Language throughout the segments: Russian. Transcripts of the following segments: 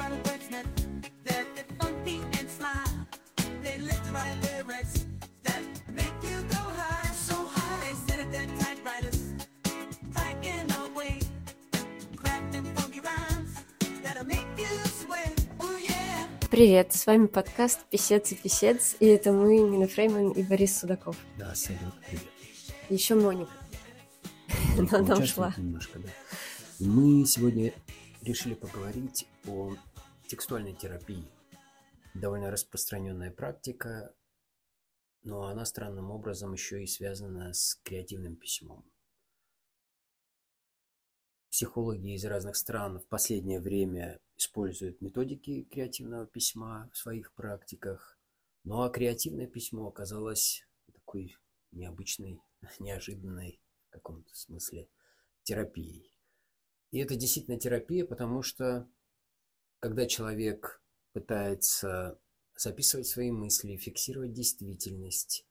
are the birds that that that funky and sly. They lift the right lyrics that make you go high, so high. They sit at their typewriters, typing away, crafting funky rhymes that'll make you sweat. Oh yeah. Привет, с вами подкаст «Писец и писец», и это мы, Нина Фрейман и Борис Судаков. Да, салют, привет. Еще Моника. Только Она нам участвует шла. немножко, да. Мы сегодня решили поговорить о текстуальной терапии. Довольно распространенная практика, но она странным образом еще и связана с креативным письмом. Психологи из разных стран в последнее время используют методики креативного письма в своих практиках, ну а креативное письмо оказалось такой необычной, неожиданной в каком-то смысле терапией. И это действительно терапия, потому что когда человек пытается записывать свои мысли, фиксировать действительность,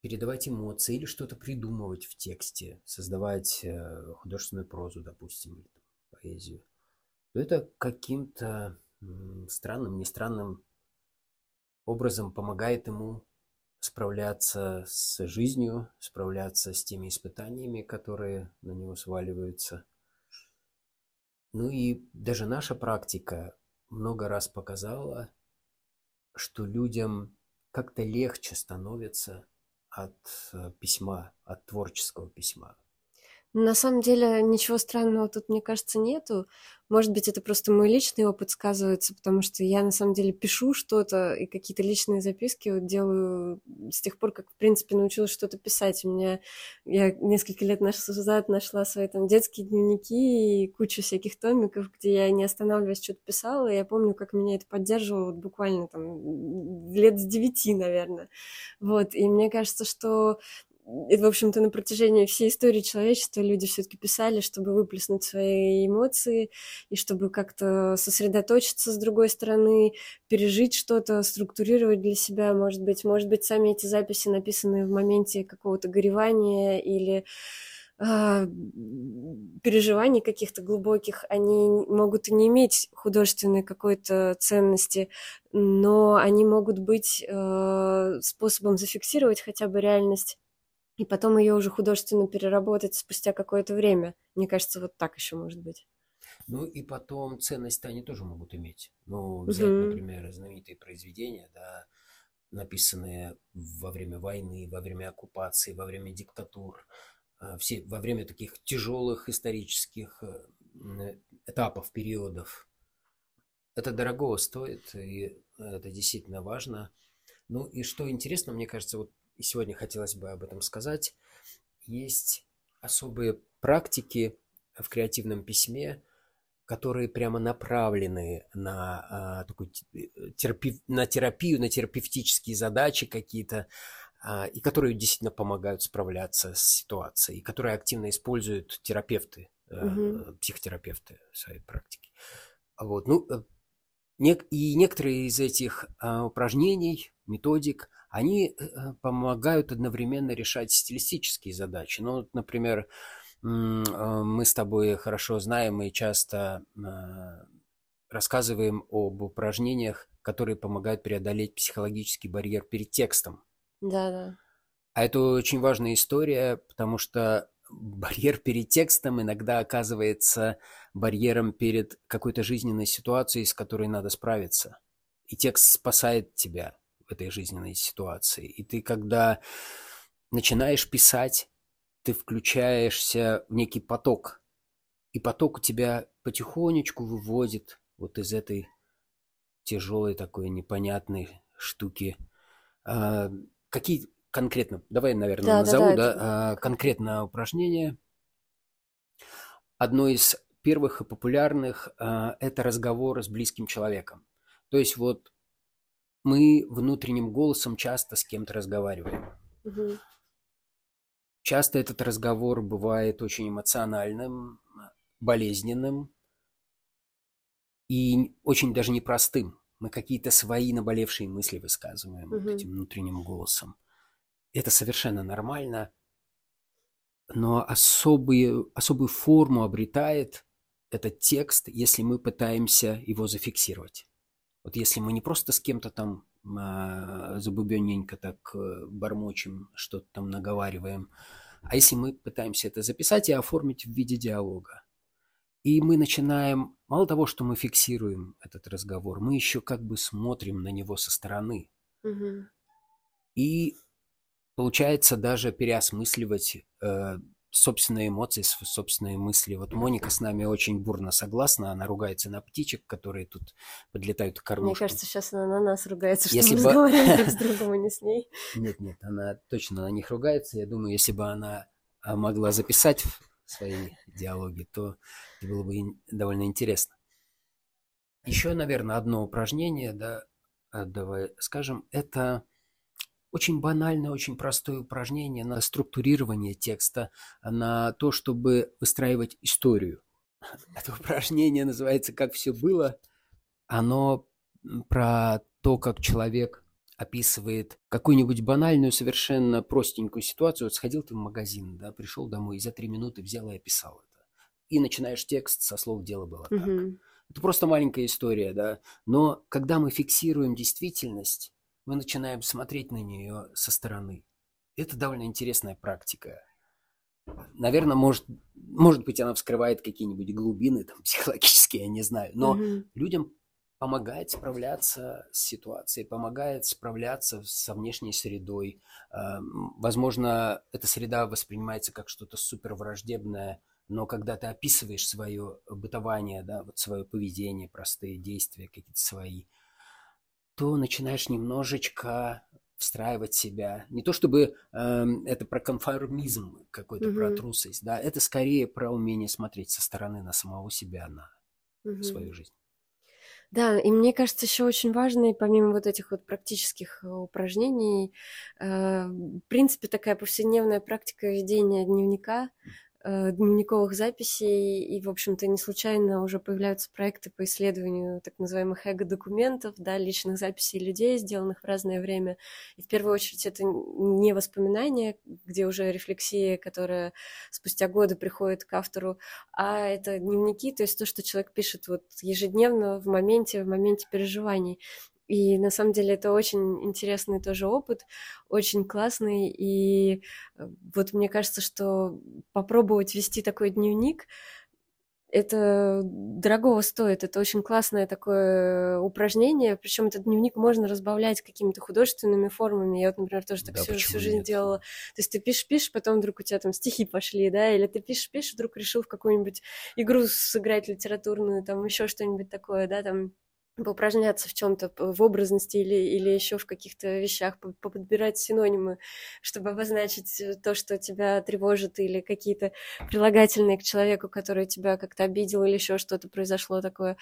передавать эмоции или что-то придумывать в тексте, создавать э, художественную прозу, допустим, или поэзию, то это каким-то странным, не странным образом помогает ему справляться с жизнью, справляться с теми испытаниями, которые на него сваливаются. Ну и даже наша практика много раз показала, что людям как-то легче становится от э, письма, от творческого письма. На самом деле ничего странного тут, мне кажется, нету. Может быть, это просто мой личный опыт сказывается, потому что я на самом деле пишу что-то и какие-то личные записки вот делаю с тех пор, как, в принципе, научилась что-то писать. У меня я несколько лет назад нашла свои там детские дневники и кучу всяких томиков, где я не останавливаясь что-то писала, и я помню, как меня это поддерживало вот буквально там лет с девяти, наверное. Вот, и мне кажется, что и, в общем-то, на протяжении всей истории человечества люди все-таки писали, чтобы выплеснуть свои эмоции и чтобы как-то сосредоточиться с другой стороны, пережить что-то, структурировать для себя, может быть. Может быть, сами эти записи написаны в моменте какого-то горевания или а, переживаний каких-то глубоких, они могут не иметь художественной какой-то ценности, но они могут быть э, способом зафиксировать хотя бы реальность и потом ее уже художественно переработать спустя какое-то время. Мне кажется, вот так еще может быть. Ну и потом ценность они тоже могут иметь. Ну, взять, Мгм. например, знаменитые произведения, да, написанные во время войны, во время оккупации, во время диктатур, а, все, во время таких тяжелых исторических э, этапов, периодов. Это дорого стоит, и это действительно важно. Ну и что интересно, мне кажется, вот и сегодня хотелось бы об этом сказать, есть особые практики в креативном письме, которые прямо направлены на, а, такую э, терапи- на терапию, на терапевтические задачи какие-то, а, и которые действительно помогают справляться с ситуацией, и которые активно используют терапевты, э, Мгм. психотерапевты в своей практике. Вот, ну, э, нек- и некоторые из этих а, упражнений, методик, они э, помогают одновременно решать стилистические задачи. Ну, например, э, мы с тобой хорошо знаем и часто э, рассказываем об упражнениях, которые помогают преодолеть психологический барьер перед текстом. Да-да. А это очень важная история, потому что барьер перед текстом иногда оказывается барьером перед какой-то жизненной ситуацией, с которой надо справиться. И текст спасает тебя в этой жизненной ситуации. И ты, когда начинаешь писать, ты включаешься в некий поток. И поток у тебя потихонечку выводит вот из этой тяжелой такой непонятной штуки. А, какие конкретно, давай, наверное, Да, да, назову, да, да, это- а, конкретно упражнение. Одно из первых и популярных а, это разговор с близким человеком. То есть вот мы внутренним голосом часто с кем-то разговариваем. Мгм. Часто этот разговор бывает очень эмоциональным, болезненным и очень даже непростым. Мы какие-то свои наболевшие мысли высказываем вот Мгм. этим внутренним голосом. Это совершенно нормально, но особые, особую форму обретает этот текст, если мы пытаемся его зафиксировать. Вот если мы не просто с кем-то там а, забубенненько так э, бормочем, что-то там наговариваем, а если мы пытаемся это записать и оформить в виде диалога. И мы начинаем, мало того, что мы фиксируем этот разговор, мы еще как бы смотрим на него со стороны. Мгм. И получается даже переосмысливать э, собственные эмоции, собственные мысли. Вот Моника с нами очень бурно согласна, она ругается на птичек, которые тут подлетают к Мне кормушкам. кажется, сейчас она на нас ругается, что Если мы бы- разговариваем друг с другом, а не с ней. Нет, нет, она точно на них ругается. Я думаю, если бы она а, могла записать свои диалоги, то это было бы довольно интересно. Еще, наверное, одно упражнение, да, а, давай скажем, это очень банальное, очень простое упражнение на структурирование текста, на то, чтобы выстраивать историю. Это упражнение называется «Как все было». Оно про то, как человек описывает какую-нибудь банальную, совершенно простенькую ситуацию. Вот сходил ты в магазин, да, пришел домой и за три минуты взял и описал это. И начинаешь текст со слов «дело было так». Мгм. Это просто маленькая история, да. Но когда мы фиксируем действительность, мы начинаем смотреть на нее со стороны. Это довольно интересная практика. Наверное, может, может быть, она вскрывает какие-нибудь глубины там, психологические, я не знаю. Но Мгм. людям помогает справляться с ситуацией, помогает справляться со внешней средой. Эм, Возможно, эта среда воспринимается как что-то супер враждебное, но когда ты описываешь свое бытование, да, вот свое поведение, простые действия какие-то свои, то начинаешь немножечко встраивать себя. Не то чтобы эм, это про конформизм какой-то, про Мгм. трусость, да, это скорее про умение смотреть со стороны на самого себя, на Мгм. свою жизнь. Да, и мне кажется, еще очень важно, и помимо вот этих вот практических э, упражнений, э, в принципе, такая повседневная практика ведения дневника, э, дневниковых записей, и, в общем-то, не случайно уже появляются проекты по исследованию так называемых эго-документов, да, личных записей людей, сделанных в разное время. И в первую очередь это не воспоминания, где уже рефлексия, которая спустя годы приходит к автору, а это дневники, то есть то, что человек пишет вот ежедневно в моменте, в моменте переживаний. И на самом деле это очень интересный тоже опыт, очень классный. И э, вот мне кажется, что попробовать вести такой дневник, это дорогого стоит. Это очень классное такое упражнение. Причем этот дневник можно разбавлять какими-то художественными формами. Я вот, например, тоже так Да, всю, всю жизнь нет? делала. То есть ты пишешь, пишешь, потом вдруг у тебя там стихи пошли, да, или ты пишешь, пишешь, вдруг решил в какую-нибудь игру сыграть литературную, там еще что-нибудь такое, да, там поупражняться в чем-то, в образности или, или еще в каких-то вещах, по- подбирать синонимы, чтобы обозначить э, то, что тебя тревожит, или какие-то прилагательные к человеку, который тебя как-то обидел, или еще что-то произошло такое.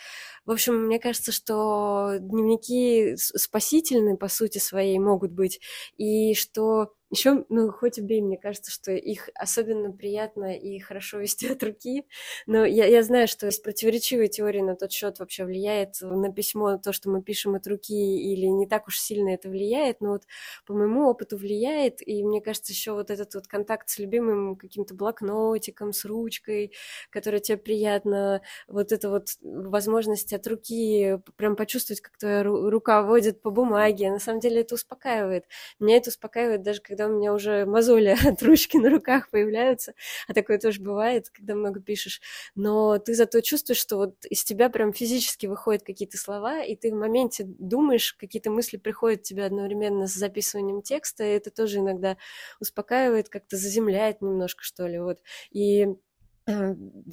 В общем, мне кажется, что дневники спасительны по сути своей могут быть, и что еще, ну, хоть убей, мне кажется, что их особенно приятно и хорошо вести от руки. Но я, я знаю, что есть противоречивые теории на тот счет, вообще влияет на письмо то, что мы пишем от руки, или не так уж сильно это влияет. Но вот по моему опыту влияет, и мне кажется, еще вот этот вот контакт с любимым каким-то блокнотиком, с ручкой, которая тебе приятно, вот эта вот возможность от руки прям почувствовать, как твоя ру- рука водит по бумаге. На самом деле это успокаивает. Меня это успокаивает даже когда у меня уже мозоли от ручки на руках появляются, а такое тоже бывает, когда много пишешь, но ты зато чувствуешь, что вот из тебя прям физически выходят какие-то слова, и ты в моменте думаешь, какие-то мысли приходят тебе одновременно с записыванием текста, и это тоже иногда успокаивает, как-то заземляет немножко, что ли, вот. И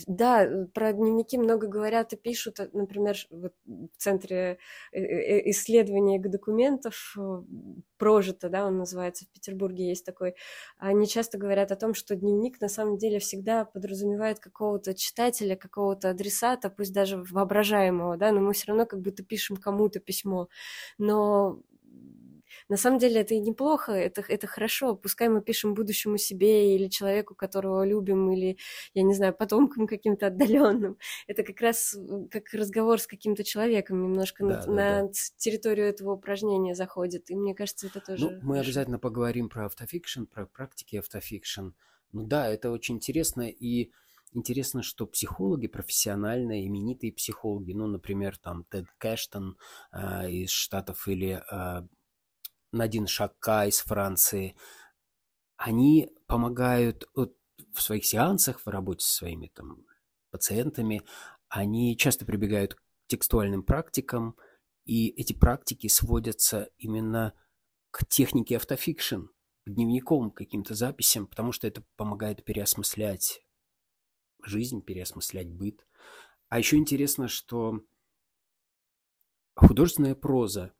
Да, про дневники много говорят и пишут, э, например, в Центре э, э, исследования документов э, прожито, да, он называется, в Петербурге есть такой, они часто говорят о том, что дневник на самом деле всегда подразумевает какого-то читателя, какого-то адресата, пусть даже воображаемого, да, но мы все равно как будто пишем кому-то письмо, но на самом деле это и неплохо, это, это хорошо. Пускай мы пишем будущему себе или человеку, которого любим, или, я не знаю, потомкам каким-то отдаленным. Это как раз как разговор с каким-то человеком немножко Да, на, да, на да. территорию этого упражнения заходит. И мне кажется, это тоже Ну, мы хорошо. обязательно поговорим про автофикшн, про практики автофикшн. Ну да, это очень интересно, и интересно, что психологи, профессиональные, именитые психологи, ну, например, там Тед Кэштон э, из Штатов или э, Надин Шака из Франции, они помогают вот, в своих сеансах, в работе со своими там пациентами, они часто прибегают к текстуальным практикам, и эти практики сводятся именно к технике автофикшн, к дневникам, к каким-то записям, потому что это помогает переосмыслять жизнь, переосмыслять быт. А еще интересно, что художественная проза,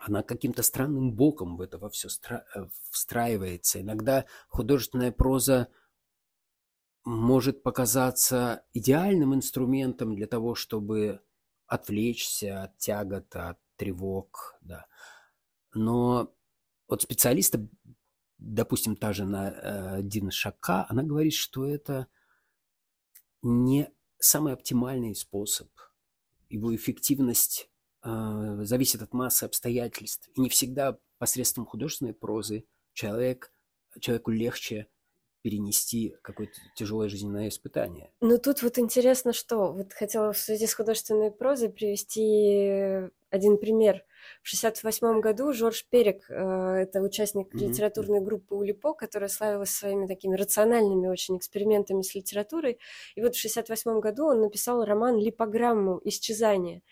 она каким-то странным боком в это во все э, встраивается. Иногда художественная проза может показаться идеальным инструментом для того, чтобы отвлечься от тягот, от тревог, да. Но вот специалиста, допустим, та же на э, Дина Шака, она говорит, что это не самый оптимальный способ. Его эффективность э, зависит от массы обстоятельств. И не всегда посредством художественной прозы человек, человеку легче перенести какое-то тяжелое жизненное испытание. Ну тут вот интересно, что вот хотела в связи с художественной прозой привести один пример. В 1968 году Жорж Перек, э, это участник mm-hmm. литературной группы Улипо, которая славилась своими такими рациональными очень экспериментами с литературой. И вот в 1968 году он написал роман «Липограмму. Исчезание».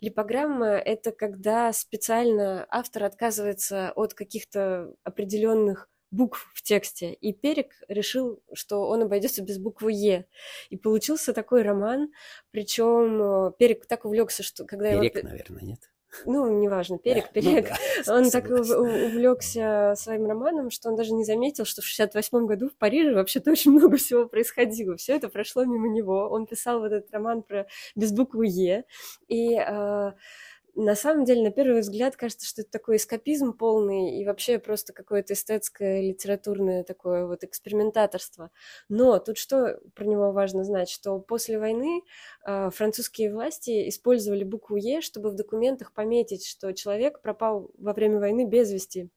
Липограмма — это когда специально автор отказывается от каких-то определенных букв в тексте. И Перек решил, что он обойдется без буквы Е. И получился такой роман. Причем э, Перек так увлекся, что когда Перек, его... наверное, нет? Ну, неважно, Перек, ну Перек. Ну, да, он так увлекся своим романом, что он даже не заметил, что в 68 году в Париже вообще-то очень много всего происходило. Все это прошло мимо него. Он писал вот этот роман про без буквы Е. И э, на самом деле, на первый взгляд, кажется, что это такой эскапизм полный и вообще просто какое-то эстетское, литературное такое вот экспериментаторство. Но тут что про него важно знать, что после войны э, французские власти использовали букву «Е», чтобы в документах пометить, что человек пропал во время войны без вести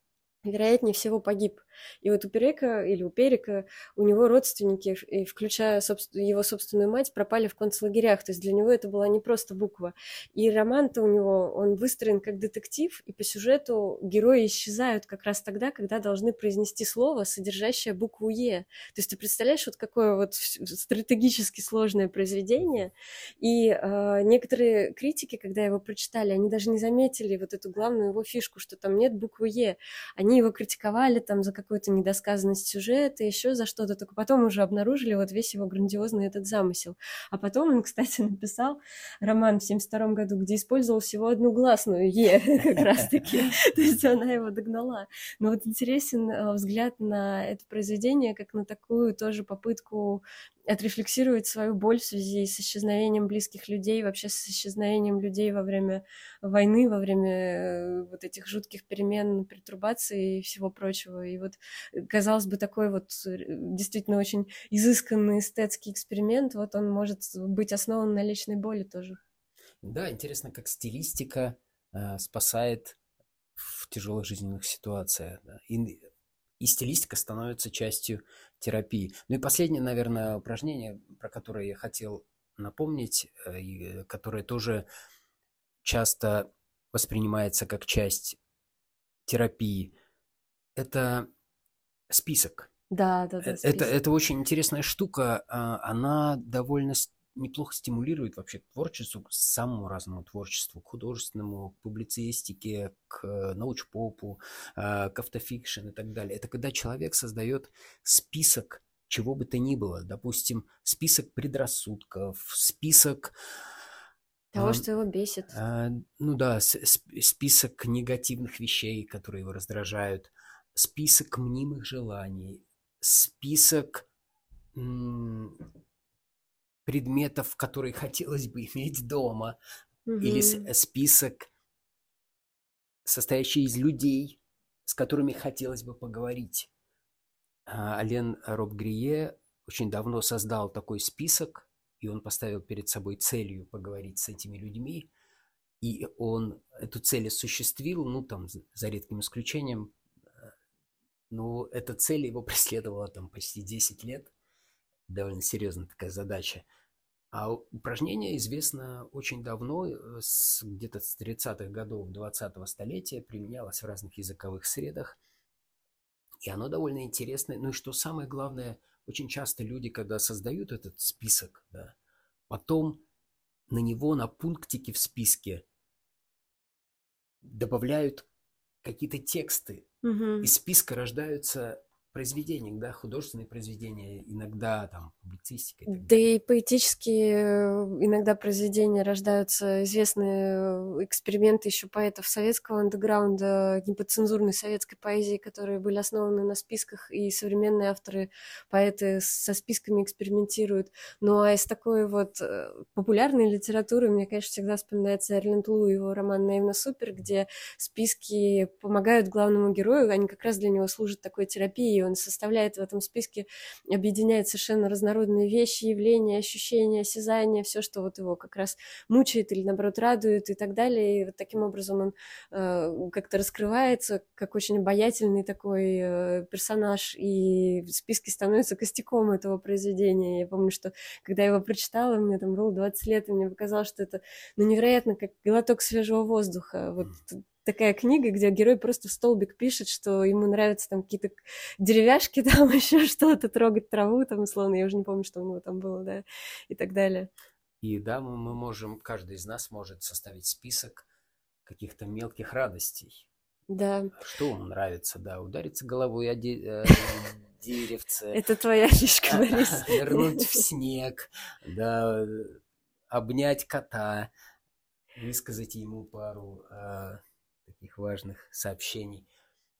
вероятнее всего погиб. И вот у Перека или у Перика у него родственники, включая его собственную мать, пропали в концлагерях. То есть для него это была не просто буква. И роман-то у него, он выстроен как детектив, и по сюжету герои исчезают как раз тогда, когда должны произнести слово, содержащее букву «Е». То есть ты представляешь, вот какое вот стратегически сложное произведение. И э, некоторые критики, когда его прочитали, они даже не заметили вот эту главную его фишку, что там нет буквы «Е». Они его критиковали там за какую-то недосказанность сюжета, еще за что-то, только потом уже обнаружили вот весь его грандиозный этот замысел. А потом он, кстати, написал роман в 72 году, где использовал всего одну гласную «е» как раз-таки, то есть она его догнала. Но вот интересен э, взгляд на это произведение как на такую тоже попытку отрефлексировать свою боль в связи с исчезновением близких людей, вообще с исчезновением людей во время войны, во время э, вот этих жутких перемен, перетрубаций и всего прочего. И вот, э, казалось бы, такой вот э, действительно очень изысканный эстетский эксперимент, вот он может быть основан на личной боли тоже. Да, интересно, как стилистика э, спасает в тяжелых жизненных ситуациях. Да. И, и стилистика становится частью терапии. Ну и последнее, наверное, упражнение, про которое я хотел напомнить, э, и которое тоже часто воспринимается как часть терапии, это список. Да, да, да. Э, это, это очень интересная штука. А, она довольно неплохо стимулирует вообще к творчеству, к самому разному творчеству, к художественному, к публицистике, к э, научпопу, э, к автофикшн и так далее. Это когда человек создает список чего бы то ни было. Допустим, список предрассудков, список... Того, а, что его бесит. А, ну да, список негативных вещей, которые его раздражают, список мнимых желаний, список предметов, которые хотелось бы иметь дома, угу. или список, состоящий из людей, с которыми хотелось бы поговорить. А, Ален Робгрие очень давно создал такой список, и он поставил перед собой целью поговорить с этими людьми, и он эту цель осуществил, ну, там, за редким исключением, но эта цель его преследовала там почти 10 лет, довольно серьезная такая задача. А упражнение известно очень давно, э, где-то с 30-х годов 20-го столетия, применялось в разных языковых средах. И оно довольно интересное. Ну и что самое главное, очень часто люди, когда создают этот список, да, потом на него, на пунктике в списке добавляют какие-то тексты. Мгм. Из списка рождаются произведения, да, художественные произведения, иногда там так Да и поэтические э, иногда произведения рождаются, известные э, эксперименты еще поэтов советского андеграунда, неподцензурной советской поэзии, которые были основаны на списках, и современные авторы, поэты со списками экспериментируют. Ну а из такой вот э, популярной литературы мне, конечно, всегда вспоминается Эрленд Лу и его роман «Наивно супер», где списки помогают главному герою, они как раз для него служат такой терапией, он составляет в этом списке, объединяет совершенно разнородные вещи, явления, ощущения, осязания, все, что вот его как раз мучает или, наоборот, радует и так далее. И вот таким образом он э, как-то раскрывается, как очень обаятельный такой э, персонаж, и списки становятся костяком этого произведения. Я помню, что когда я его прочитала, мне там было 20 лет, и мне показалось, что это ну, невероятно, как глоток свежего воздуха. Вот такая книга, где герой просто в столбик пишет, что ему нравятся там какие-то деревяшки, там еще что-то, трогать траву, там, условно, я уже не помню, что у него там было, да, и так далее. И да, мы, мы можем, каждый из нас может составить список каких-то мелких радостей. Да, Что вам нравится, да, удариться головой о де- э, деревце, это твоя фишка, Борис. нырнуть в снег, да, обнять кота, высказать ему пару а, таких важных сообщений.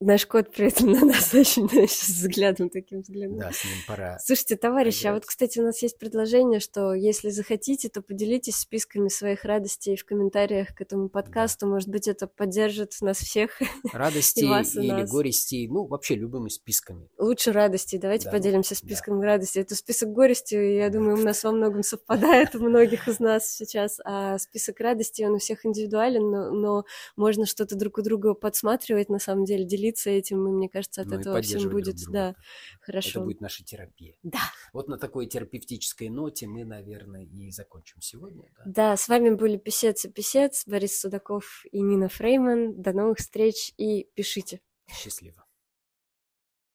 Наш кот при этом на нас очень сейчас взглядом таким взглянул. Да, с ним пора. Слушайте, товарищи, а вот, кстати, у нас есть предложение, что если захотите, то поделитесь списками своих радостей в комментариях к этому подкасту. Может быть, это поддержит нас всех. Радостей вас, и или нас. горестей, ну, вообще любыми списками. Лучше радостей. Давайте Да. поделимся списком радости. Это список горести, и я думаю, у нас во многом совпадает у многих из нас сейчас. А список радости, он у всех индивидуален, но, но можно что-то друг у друга подсматривать, на самом деле, делиться этим, и мне кажется, от Ну этого всем друг будет, друга. да, Это хорошо. будет наша терапия. Да. Вот на такой терапевтической ноте мы, наверное, и закончим сегодня. да. Да, с вами были Писец и Писец, Борис Судаков и Нина Фрейман. До новых встреч и пишите. Счастливо.